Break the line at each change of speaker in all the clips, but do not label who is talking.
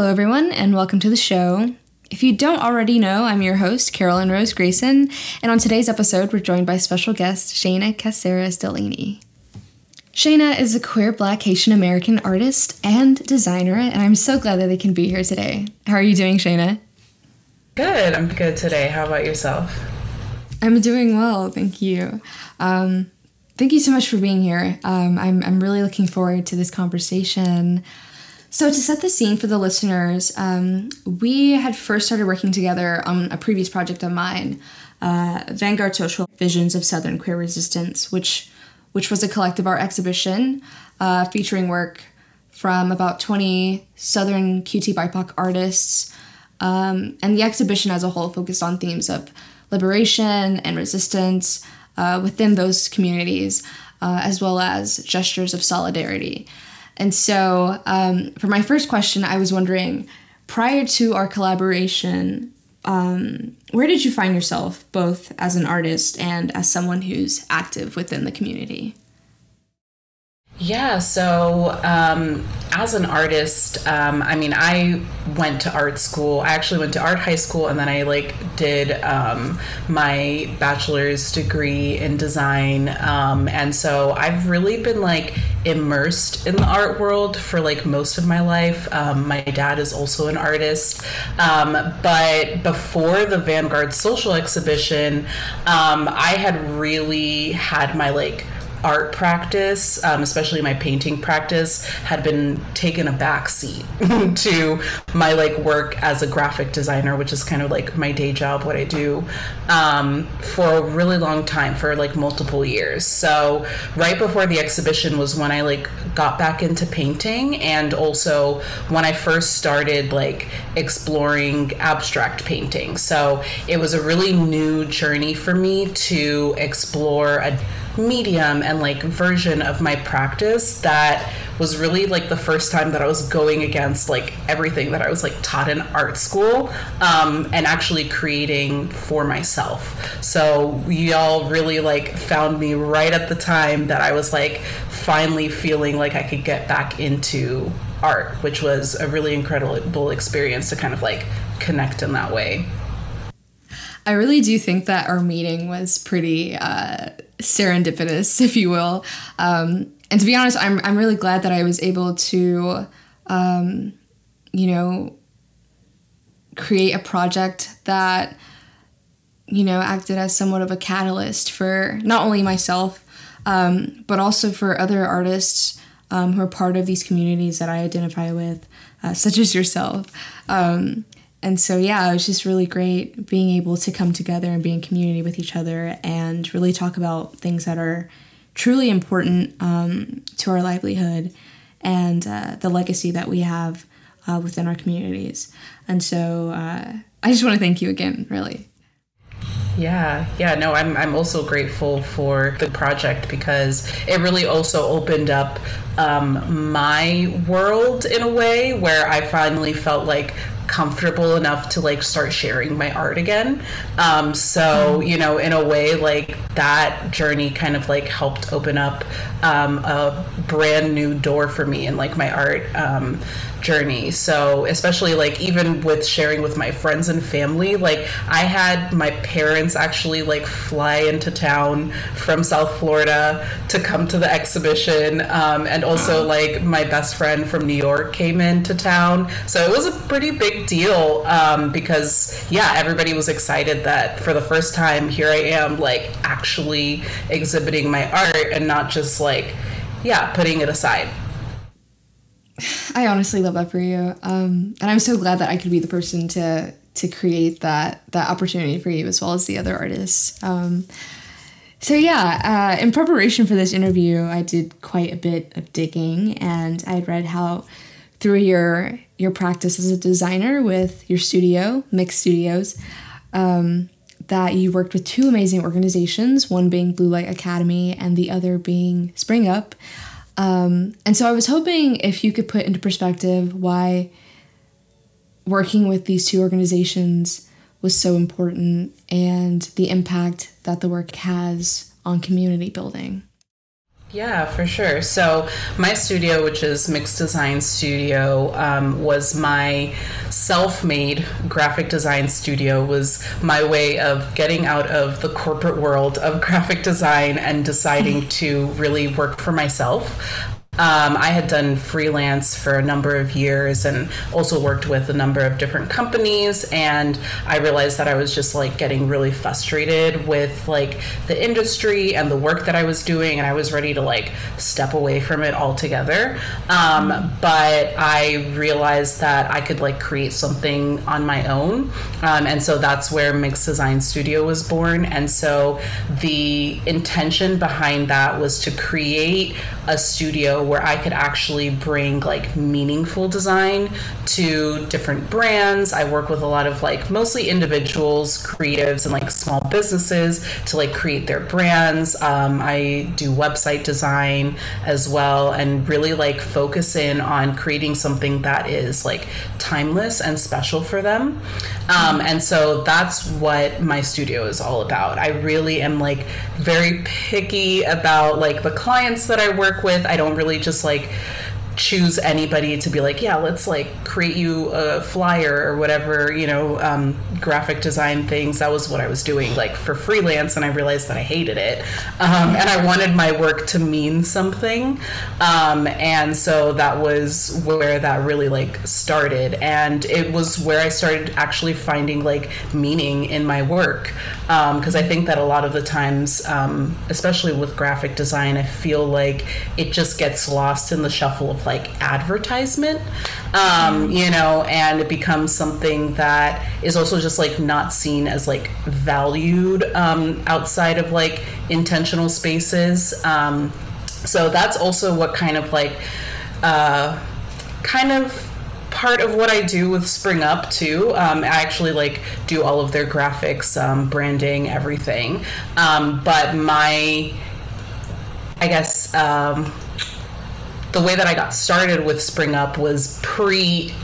Hello, everyone, and welcome to the show. If you don't already know, I'm your host, Carolyn Rose Grayson, and on today's episode, we're joined by special guest Shayna Caceres Delaney. Shaïna is a queer black Haitian American artist and designer, and I'm so glad that they can be here today. How are you doing, Shaïna?
Good, I'm good today. How about yourself?
I'm doing well, thank you. Um, thank you so much for being here. Um, I'm, I'm really looking forward to this conversation. So, to set the scene for the listeners, um, we had first started working together on a previous project of mine, uh, Vanguard Social Visions of Southern Queer Resistance, which which was a collective art exhibition uh, featuring work from about 20 Southern QT BIPOC artists. Um, and the exhibition as a whole focused on themes of liberation and resistance uh, within those communities, uh, as well as gestures of solidarity. And so, um, for my first question, I was wondering prior to our collaboration, um, where did you find yourself both as an artist and as someone who's active within the community?
Yeah, so um, as an artist, um, I mean, I went to art school. I actually went to art high school, and then I like did um, my bachelor's degree in design. Um, and so I've really been like immersed in the art world for like most of my life. Um, my dad is also an artist, um, but before the Vanguard Social Exhibition, I had really had my like art practice, um, especially my painting practice, had been taken a backseat to my like work as a graphic designer, which is kind of like my day job, what I do, um, for a really long time, for like multiple years. So right before the exhibition was when I like got back into painting, and also when I first started like exploring abstract painting. So it was a really new journey for me to explore a medium and like version of my practice that was really like the first time that I was going against like everything that I was like taught in art school um, and actually creating for myself. So y'all really like found me right at the time that I was like finally feeling like I could get back into art, which was a really incredible experience to kind of like connect in that way.
I really do think that our meeting was pretty uh, serendipitous, if you will. Um, and to be honest, I'm, I'm really glad that I was able to, um, you know, create a project that, you know, acted as somewhat of a catalyst for not only myself, um, but also for other artists um, who are part of these communities that I identify with, uh, such as yourself. Um, and so yeah it was just really great being able to come together and be in community with each other and really talk about things that are truly important um, to our livelihood and uh, the legacy that we have uh, within our communities. And so uh, i just want to thank you again really.
Yeah, yeah, no, I'm, I'm also grateful for the project because it really also opened up um, my world in a way where I finally felt like comfortable enough to like start sharing my art again. Um, so, you know, in a way, like that journey kind of like helped open up um, a brand new door for me in like my art. Um, journey. So, especially like even with sharing with my friends and family, like I had my parents actually like fly into town from South Florida to come to the exhibition. Um, and also, like, my best friend from New York came into town. So, it was a pretty big deal um, because, yeah, everybody was excited that for the first time, here I am, like, actually exhibiting my art and not just like, yeah, putting it aside.
I honestly love that for you, um, and I'm so glad that I could be the person to to create that that opportunity for you as well as the other artists. Um, so yeah, uh, in preparation for this interview, I did quite a bit of digging, and I had read how through your your practice as a designer with your studio, Mx Studios, um, that you worked with two amazing organizations, one being Bluelight Academy and the other being Spring Up. Um, and so I was hoping if you could put into perspective why working with these two organizations was so important and the impact that the work has on community building.
Yeah, for sure. So, my studio, which is Mx Design Studio, um, was my self made graphic design studio, was my way of getting out of the corporate world of graphic design and deciding to really work for myself. Um, I had done freelance for a number of years and also worked with a number of different companies. And I realized that I was just like getting really frustrated with like the industry and the work that I was doing. And I was ready to like step away from it altogether. Um, but I realized that I could like create something on my own. Um, and so that's where Mx Design Studio was born. And so the intention behind that was to create a studio where I could actually bring like meaningful design to different brands. I work with a lot of like mostly individuals, creatives, and like small businesses to like create their brands. Um, I do website design as well and really like focus in on creating something that is like timeless and special for them. Um, and so that's what my studio is all about. I really am like very picky about like the clients that I work with. I don't really just like choose anybody to be like, yeah, let's like create you a flyer or whatever, you know, um, graphic design things. That was what I was doing like for freelance, and I realized that I hated it, um, and I wanted my work to mean something, um, and so that was where that really like started, and it was where I started actually finding like meaning in my work, because um, I think that a lot of the times, um, especially with graphic design, I feel like it just gets lost in the shuffle of like advertisement, um, you know, and it becomes something that is also just like not seen as like valued um, outside of like intentional spaces. Um, so that's also what kind of like, uh, kind of part of what I do with Spring Up too. Um, I actually like do all of their graphics, um, branding, everything. Um, but my, I guess, um, the way that I got started with Spring Up was pre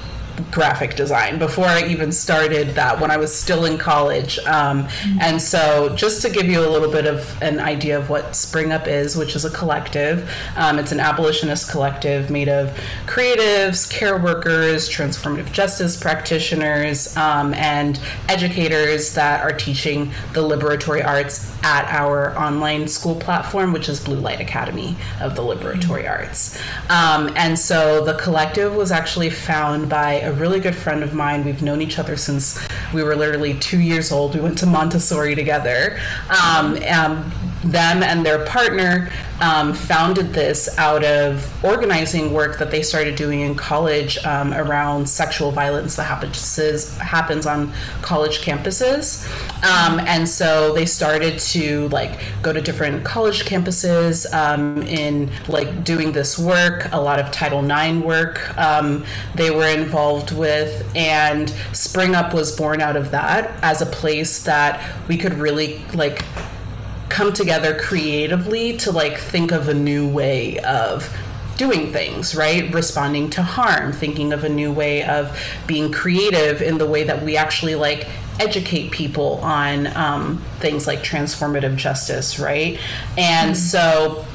graphic design before I even started that when I was still in college. Um, mm-hmm. And so, just to give you a little bit of an idea of what Spring Up is, which is a collective, um, it's an abolitionist collective made of creatives, care workers, transformative justice practitioners, um, and educators that are teaching the liberatory arts at our online school platform, which is Bluelight Academy of the Liberatory mm-hmm. Arts. Um, and so, the collective was actually found by a really good friend of mine. We've known each other since we were literally two years old. We went to Montessori together. Um, and them and their partner um, founded this out of organizing work that they started doing in college um, around sexual violence that happens happens on college campuses. Um, and so they started to like go to different college campuses um, in like doing this work. A lot of Title IX work um, they were involved with, and Spring Up was born out of that as a place that we could really like come together creatively to like think of a new way of doing things, right? Responding to harm, thinking of a new way of being creative in the way that we actually like educate people on um, things like transformative justice, right? And mm-hmm. so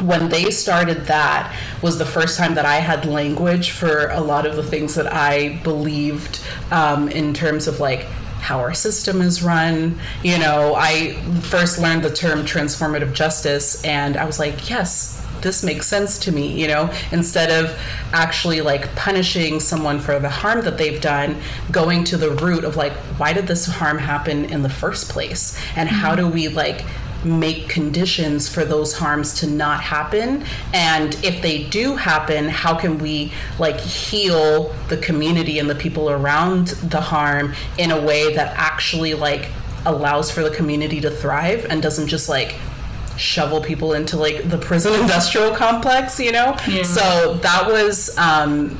when they started that was the first time that I had language for a lot of the things that I believed um, in terms of like how our system is run. You know, I first learned the term transformative justice and I was like, yes, this makes sense to me, you know, instead of actually like punishing someone for the harm that they've done, going to the root of like, why did this harm happen in the first place? And how mm-hmm. do we like make conditions for those harms to not happen and if they do happen how can we like heal the community and the people around the harm in a way that actually like allows for the community to thrive and doesn't just like shovel people into like the prison industrial complex you know yeah. so that was um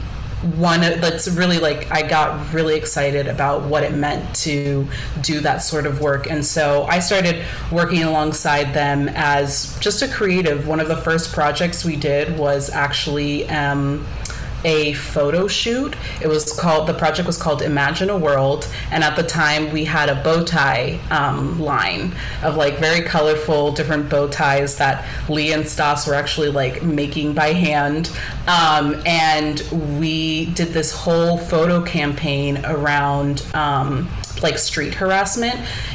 one that's really like I got really excited about what it meant to do that sort of work. And so I started working alongside them as just a creative. One of the first projects we did was actually um, a photo shoot. It was called the project was called Imagine a World, and at the time we had a bow tie um, line of like very colorful different bow ties that Lee and Stas were actually like making by hand, um, and we did this whole photo campaign around. Um, like street harassment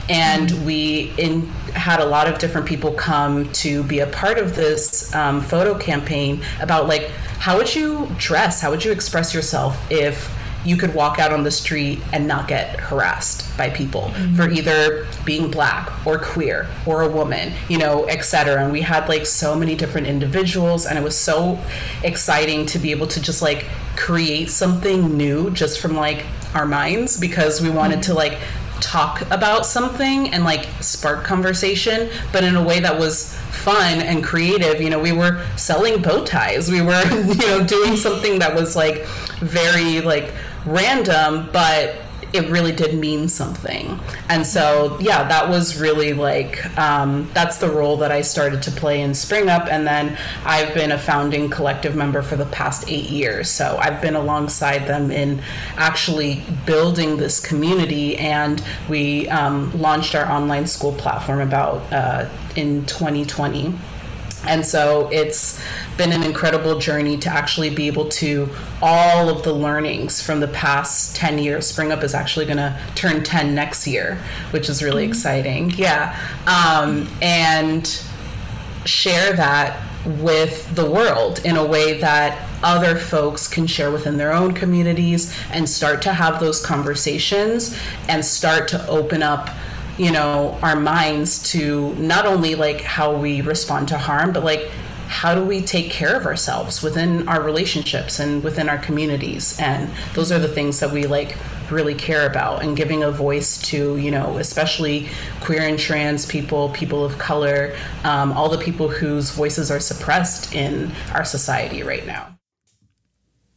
and we in, had a lot of different people come to be a part of this um, photo campaign about like how would you dress how would you express yourself if you could walk out on the street and not get harassed by people mm-hmm. for either being black or queer or a woman, you know, etc. And we had like so many different individuals, and it was so exciting to be able to just like create something new just from like our minds because we wanted to like talk about something and like spark conversation, but in a way that was fun and creative. You know, we were selling bow ties. We were, you know, doing something that was like very like random, but it really did mean something. And so, yeah, that was really like, um, that's the role that I started to play in Spring Up. And then I've been a founding collective member for the past eight years. So I've been alongside them in actually building this community. And we um, launched our online school platform about uh, in 2020. And so it's been an incredible journey to actually be able to all of the learnings from the past 10 years. Spring Up is actually going to turn 10 next year, which is really mm-hmm. exciting. Yeah. Um, and share that with the world in a way that other folks can share within their own communities and start to have those conversations and start to open up you know our minds to not only like how we respond to harm but like how do we take care of ourselves within our relationships and within our communities? And those are the things that we like really care about and giving a voice to you know especially queer and trans people people of color um, all the people whose voices are suppressed in our society right now.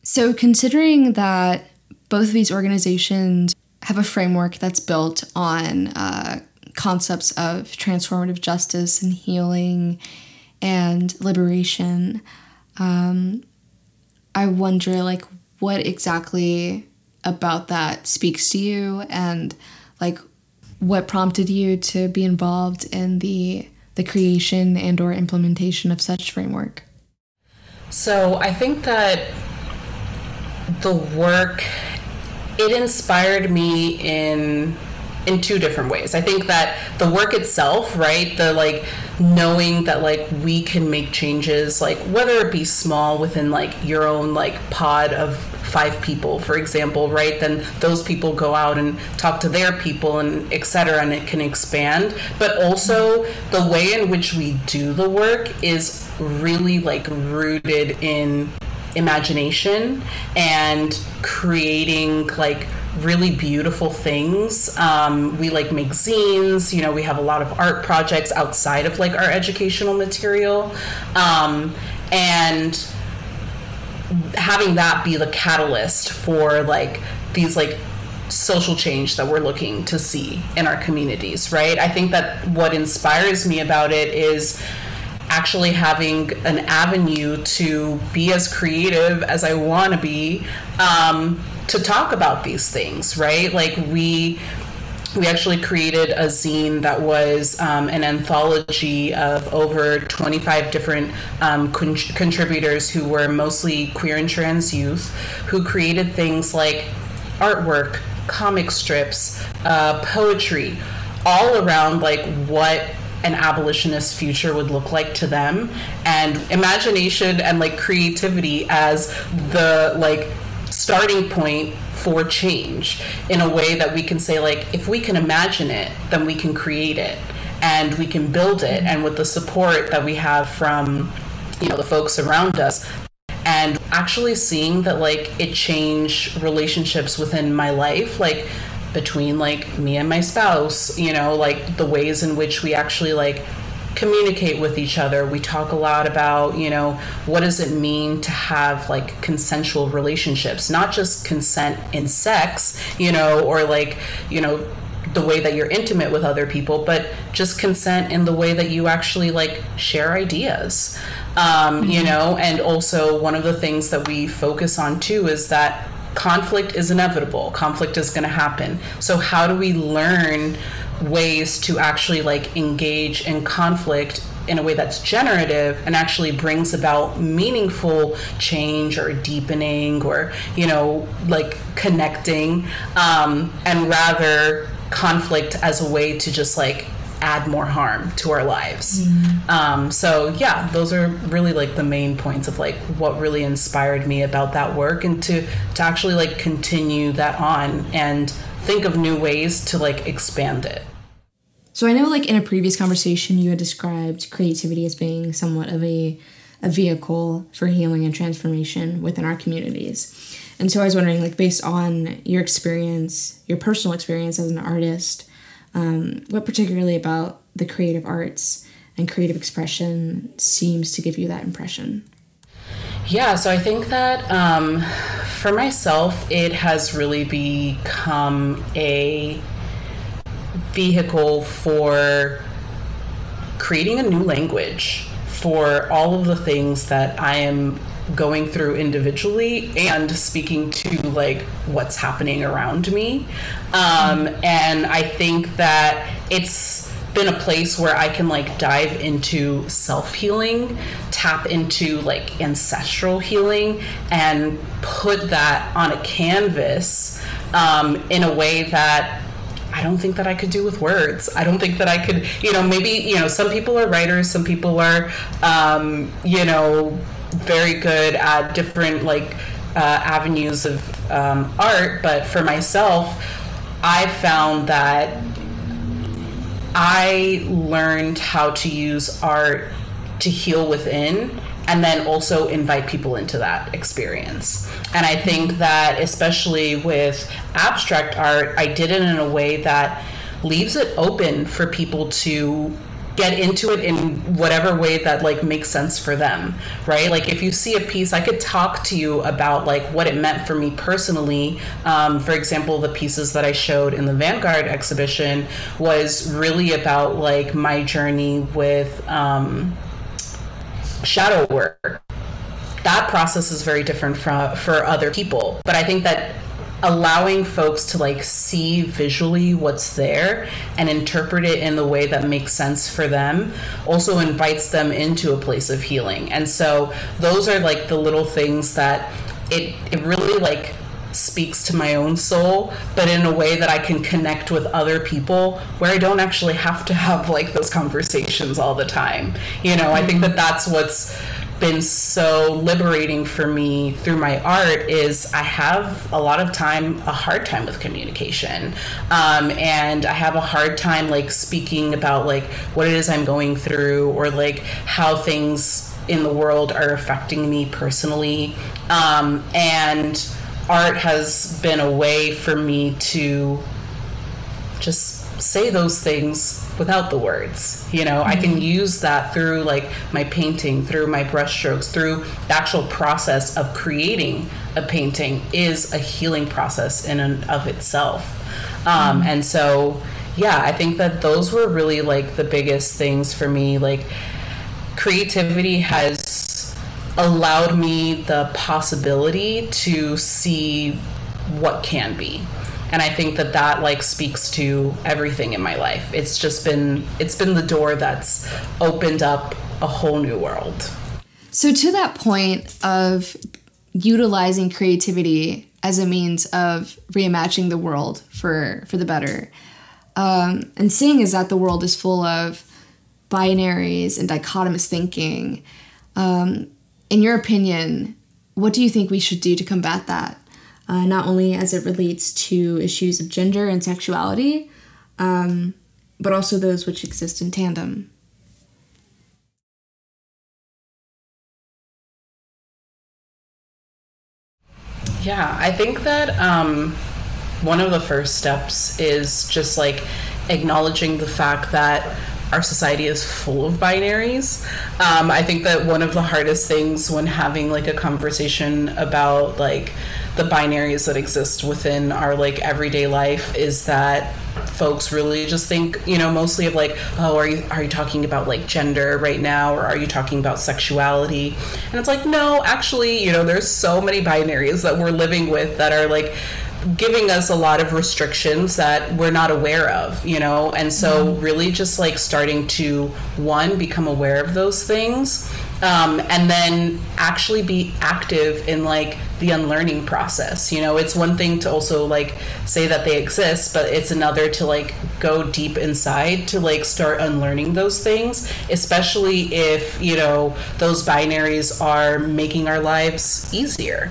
So considering that both of these organizations have a framework that's built on uh, concepts of transformative justice and healing and liberation. Um, I wonder, like, what exactly about that speaks to you, and like, what prompted you to be involved in the the creation and or implementation of such framework.
So I think that the work it inspired me in in two different ways. I think that the work itself, right, the like knowing that like we can make changes, like whether it be small within like your own like pod of five people, for example, right, then those people go out and talk to their people and etc. and it can expand. But also the way in which we do the work is really like rooted in imagination and creating like really beautiful things. Um, we like make zines, you know, we have a lot of art projects outside of like our educational material. Um, and having that be the catalyst for like these like social change that we're looking to see in our communities, right? I think that what inspires me about it is actually having an avenue to be as creative as I want to be um, to talk about these things, right? Like we we actually created a zine that was um, an anthology of over 25 different um, con- contributors who were mostly queer and trans youth who created things like artwork comic strips uh, poetry all around like what an abolitionist future would look like to them and imagination and like creativity as the like starting point for change in a way that we can say like if we can imagine it then we can create it and we can build it. And with the support that we have from you know the folks around us and actually seeing that like it changed relationships within my life like between like me and my spouse you know like the ways in which we actually like communicate with each other we talk a lot about you know what does it mean to have like consensual relationships not just consent in sex you know or like you know the way that you're intimate with other people, but just consent in the way that you actually like share ideas. Um, mm-hmm. You know, and also one of the things that we focus on too is that conflict is inevitable. Conflict is going to happen. So how do we learn ways to actually like engage in conflict in a way that's generative and actually brings about meaningful change or deepening or you know like connecting um, and rather conflict as a way to just like add more harm to our lives. Mm. Um, so yeah, those are really like the main points of like what really inspired me about that work and to to actually like continue that on and think of new ways to like expand it.
So I know like in a previous conversation you had described creativity as being somewhat of a a vehicle for healing and transformation within our communities. And so I was wondering like based on your experience, your personal experience as an artist, um, what particularly about the creative arts and creative expression seems to give you that impression?
Yeah, so I think that um, for myself, it has really become a vehicle for creating a new language for all of the things that I am going through individually and speaking to like what's happening around me. Um, and I think that it's been a place where I can like dive into self healing, tap into like ancestral healing, and put that on a canvas um, in a way that I don't think that I could do with words. I don't think that I could, you know, maybe, you know, some people are writers, some people are, um, you know, very good at different like uh, avenues of um, art, but for myself, I found that I learned how to use art to heal within and then also invite people into that experience. And I think that especially with abstract art, I did it in a way that leaves it open for people to get into it in whatever way that like makes sense for them right? Like if you see a piece i could talk to you about like what it meant for me personally. Um, for example the pieces that i showed in the vanguard exhibition was really about like my journey with um, shadow work. That process is very different from for other people. But i think that allowing folks to like see visually what's there and interpret it in the way that makes sense for them also invites them into a place of healing. And so those are like the little things that it it really like speaks to my own soul but in a way that I can connect with other people where I don't actually have to have like those conversations all the time. You know I think mm-hmm. that that's what's been so liberating for me through my art is I have a lot of time, a hard time with communication. Um, and I have a hard time like speaking about like what it is I'm going through or like how things in the world are affecting me personally. Um, and art has been a way for me to just say those things without the words. You know, mm-hmm. I can mm-hmm. use that through like my painting, through my brushstrokes, through the actual process of creating a painting is a healing process in and of itself. Um, mm-hmm. And so, yeah, I think that those were really like the biggest things for me. Like, creativity has allowed me the possibility to see what can be and i think that that like speaks to everything in my life. It's just been it's been the door that's opened up a whole new world.
So to that point of utilizing creativity as a means of reimagining the world for for the better um, and seeing is that the world is full of binaries and dichotomous thinking um, in your opinion what do you think we should do to combat that uh, not only as it relates to issues of gender and sexuality, um, but also those which exist in tandem.
Yeah, I think that um, one of the first steps is just like acknowledging the fact that our society is full of binaries. Um, I think that one of the hardest things when having like a conversation about like the binaries that exist within our like everyday life is that folks really just think, you know, mostly of like, oh, are you are you talking about like gender right now, or are you talking about sexuality? And it's like, no, actually, you know, there's so many binaries that we're living with that are like giving us a lot of restrictions that we're not aware of, you know? And so, mm-hmm. really just like starting to, one, become aware of those things, um, and then actually be active in like the unlearning process. You know, it's one thing to also like say that they exist, but it's another to like go deep inside to like start unlearning those things, especially if, you know, those binaries are making our lives easier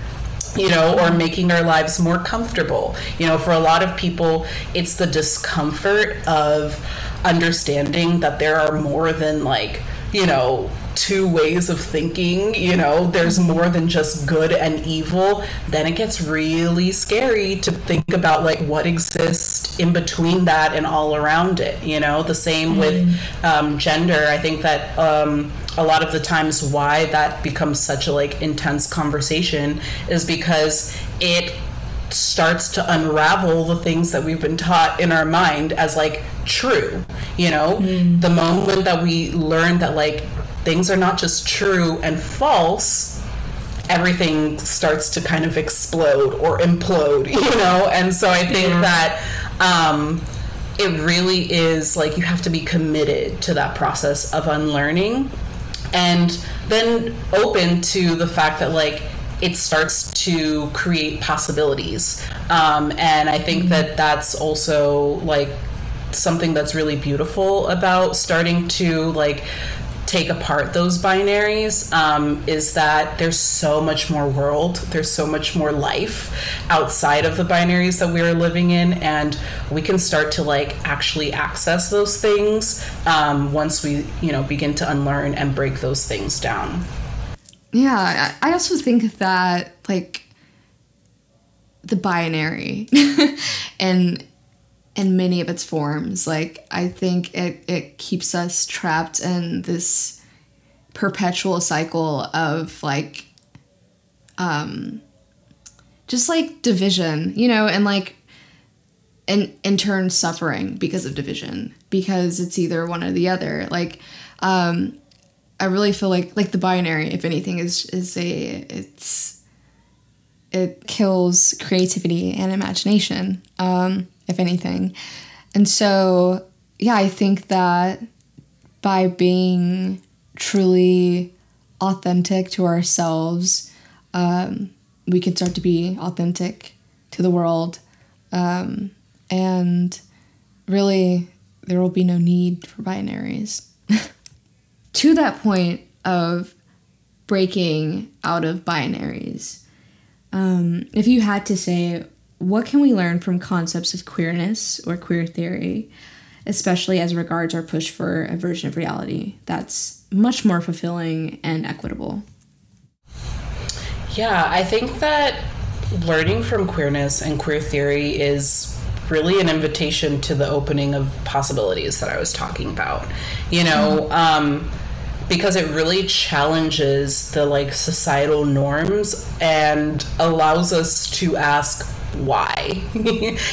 you know, or making our lives more comfortable. You know, for a lot of people, it's the discomfort of understanding that there are more than like, you know, two ways of thinking, you know, there's more than just good and evil, then it gets really scary to think about like what exists in between that and all around it, you know. The same mm-hmm. with um, gender. I think that um, a lot of the times why that becomes such a like intense conversation is because it starts to unravel the things that we've been taught in our mind as like true you know mm. the moment that we learn that like things are not just true and false, everything starts to kind of explode or implode, you know? And so I think yeah. that um, it really is like you have to be committed to that process of unlearning and then open to the fact that, like, it starts to create possibilities. Um, and I think that that's also like something that's really beautiful about starting to like take apart those binaries um, is that there's so much more world, there's so much more life outside of the binaries that we are living in, and we can start to like actually access those things um, once we you know begin to unlearn and break those things down.
Yeah, I also think that like the binary and in many of its forms. Like I think it it keeps us trapped in this perpetual cycle of like um just like division, you know, and like in in turn suffering because of division because it's either one or the other. Like um I really feel like like the binary if anything is is a it's it kills creativity and imagination. Um if anything. And so, yeah, I think that by being truly authentic to ourselves, um, we can start to be authentic to the world. Um, and really, there will be no need for binaries. to that point of breaking out of binaries, um, if you had to say what can we learn from concepts of queerness or queer theory, especially as regards our push for a version of reality that's much more fulfilling and equitable?
Yeah, I think that learning from queerness and queer theory is really an invitation to the opening of possibilities that I was talking about. You know, um, because it really challenges the like societal norms and allows us to ask why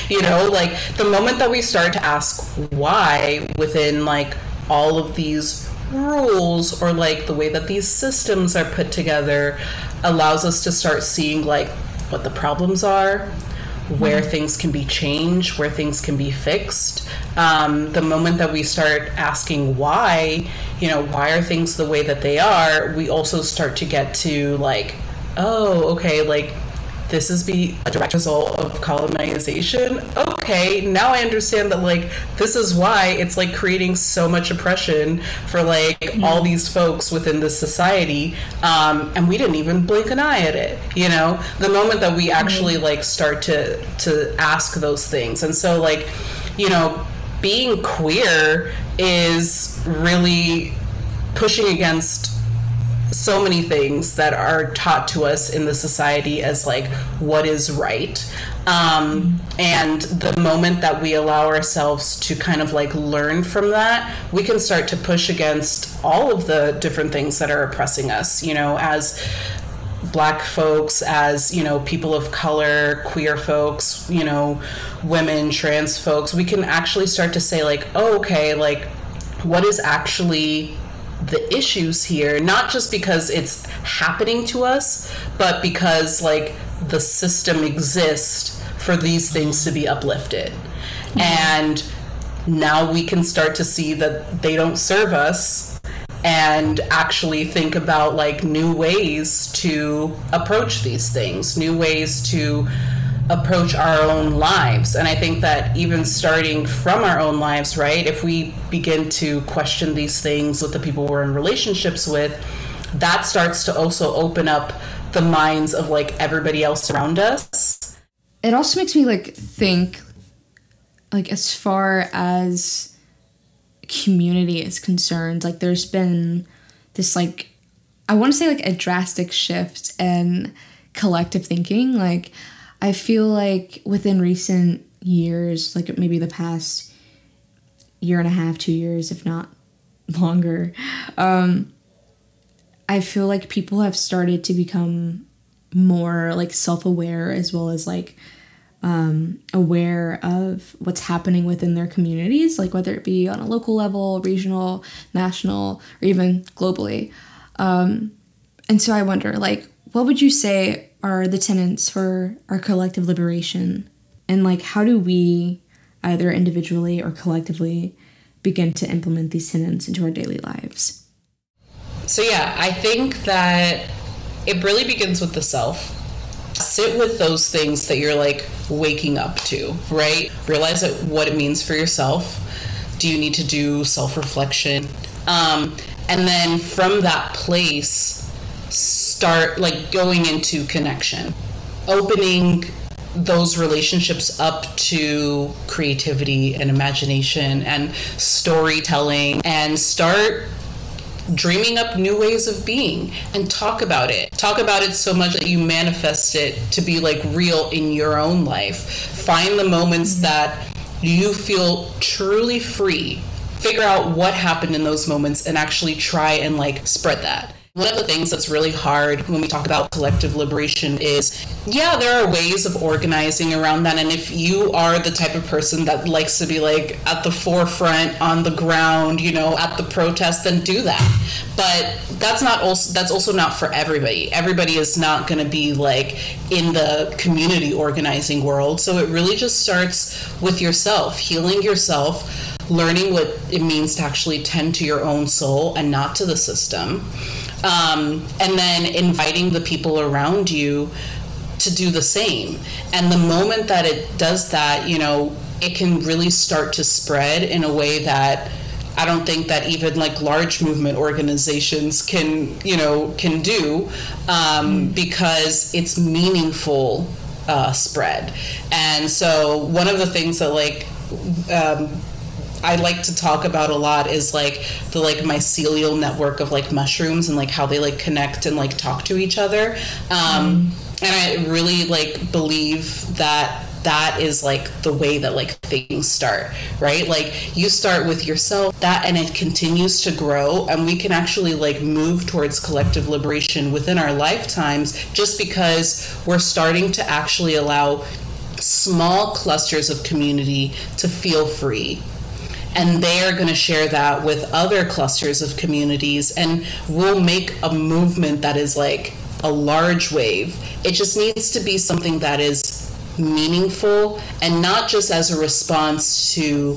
you know like the moment that we start to ask why within like all of these rules or like the way that these systems are put together allows us to start seeing like what the problems are where mm-hmm. things can be changed where things can be fixed um, the moment that we start asking why you know why are things the way that they are we also start to get to like oh okay like this is be a direct result of colonization. Okay, now I understand that like this is why it's like creating so much oppression for like mm-hmm. all these folks within this society, um, and we didn't even blink an eye at it. You know, the moment that we actually mm-hmm. like start to to ask those things, and so like, you know, being queer is really pushing against so many things that are taught to us in the society as like what is right. Um, and the moment that we allow ourselves to kind of like learn from that we can start to push against all of the different things that are oppressing us you know as black folks as you know people of color queer folks you know women trans folks. We can actually start to say like oh, okay like what is actually the issues here not just because it's happening to us but because like the system exists for these things to be uplifted mm-hmm. and now we can start to see that they don't serve us and actually think about like new ways to approach these things, new ways to approach our own lives. And I think that even starting from our own lives, right, if we begin to question these things with the people we're in relationships with, that starts to also open up the minds of like everybody else around us.
It also makes me like think like as far as community is concerned, like there's been this like I want to say like a drastic shift in collective thinking. Like I feel like within recent years, like maybe the past year and a half, two years, if not longer, um, I feel like people have started to become more like self aware as well as like um, aware of what's happening within their communities, like whether it be on a local level, regional, national, or even globally. Um, and so I wonder, like, what would you say are the tenets for our collective liberation? And like, how do we, either individually or collectively, begin to implement these tenets into our daily lives?
So, yeah, I think that it really begins with the self sit with those things that you're like waking up to, right? Realize that what it means for yourself. Do you need to do self reflection? Um, and then from that place, start like going into connection, opening those relationships up to creativity and imagination and storytelling and start dreaming up new ways of being and talk about it. Talk about it so much that you manifest it to be like real in your own life. Find the moments mm-hmm. that you feel truly free. Figure out what happened in those moments and actually try and like spread that. One of the things that's really hard when we talk about collective liberation is yeah, there are ways of organizing around that. And if you are the type of person that likes to be like at the forefront, on the ground, you know, at the protest, then do that. But that's not also that's also not for everybody. Everybody is not gonna be like in the community organizing world. So it really just starts with yourself, healing yourself, learning what it means to actually tend to your own soul and not to the system um, and then inviting the people around you to do the same. And the moment that it does that, you know, it can really start to spread in a way that I don't think that even like large movement organizations can, you know, can do um, mm. because it's meaningful uh, spread. And so one of the things that like um, I like to talk about a lot is like the like mycelial network of like mushrooms and like how they like connect and like talk to each other. Um, mm. And I really like believe that that is like the way that like things start right like you start with yourself that and it continues to grow and we can actually like move towards collective liberation within our lifetimes just because we're starting to actually allow small clusters of community to feel free and they are going to share that with other clusters of communities and we'll make a movement that is like a large wave. It just needs to be something that is meaningful and not just as a response to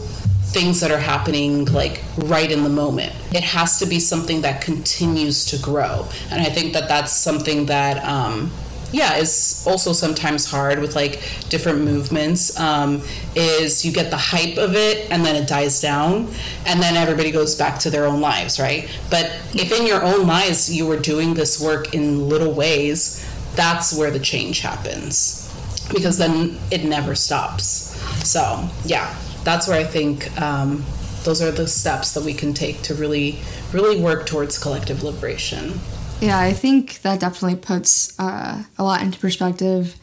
things that are happening like right in the moment. It has to be something that continues to grow. And i think that that's something that um, yeah is also sometimes hard with like different movements um, is you get the hype of it and then it dies down and then everybody goes back to their own lives right? But if in your own lives you were doing this work in little ways that's where the change happens because then it never stops. So yeah that's where i think um, those are the steps that we can take to really really work towards collective liberation
yeah, I think that definitely puts uh, a lot into perspective,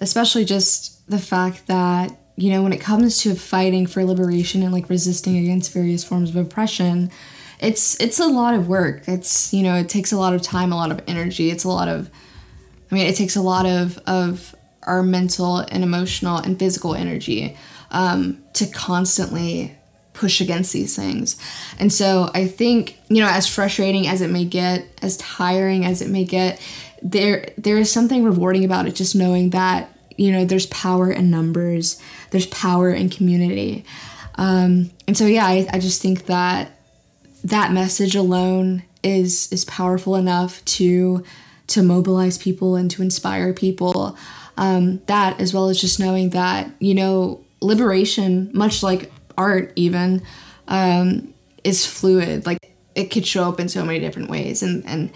especially just the fact that, you know, when it comes to fighting for liberation and like resisting against various forms of oppression, it's it's a lot of work. It's, you know, it takes a lot of time, a lot of energy. It's a lot of I mean, it takes a lot of of our mental and emotional and physical energy um, to constantly push against these things. And so I think, you know, as frustrating as it may get, as tiring as it may get, there there is something rewarding about it just knowing that, you know, there's power in numbers, there's power in community. Um, and so yeah, I, I just think that that message alone is is powerful enough to to mobilize people and to inspire people. Um, that as well as just knowing that you know liberation, much like art, even um, is fluid. Like it could show up in so many different ways, and and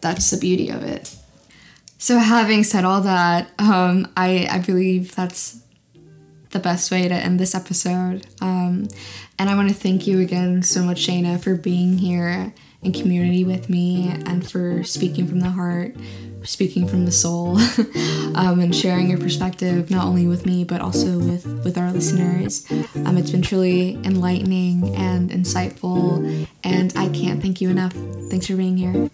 that's the beauty of it. So having said all that, um, I I believe that's the best way to end this episode. Um, and I want to thank you again so much, Shaïna, for being here in community with me and for speaking from the heart, speaking from the soul, um, and sharing your perspective not only with me but also with with our listeners. Um, it's been truly enlightening and insightful, and I can't thank you enough. Thanks for being here.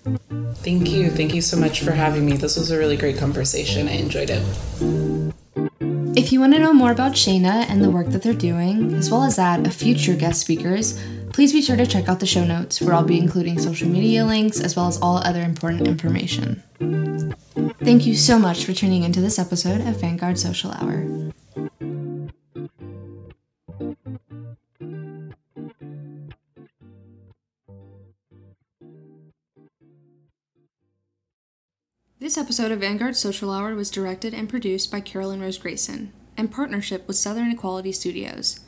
Thank you. Thank you so much for having me. This was a really great conversation. I enjoyed it.
If you want to know more about Shaïna and the work that they're doing, as well as that of future guest speakers, please be sure to check out the show notes where I'll be including social media links as well as all other important information. Thank you so much for tuning into this episode of Vanguard Social Hour. This episode of Vanguard Social Hour was directed and produced by Carolyn Rose Grayson in partnership with Southern Equality Studios,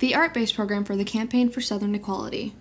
the art based program for the Campaign for Southern Equality.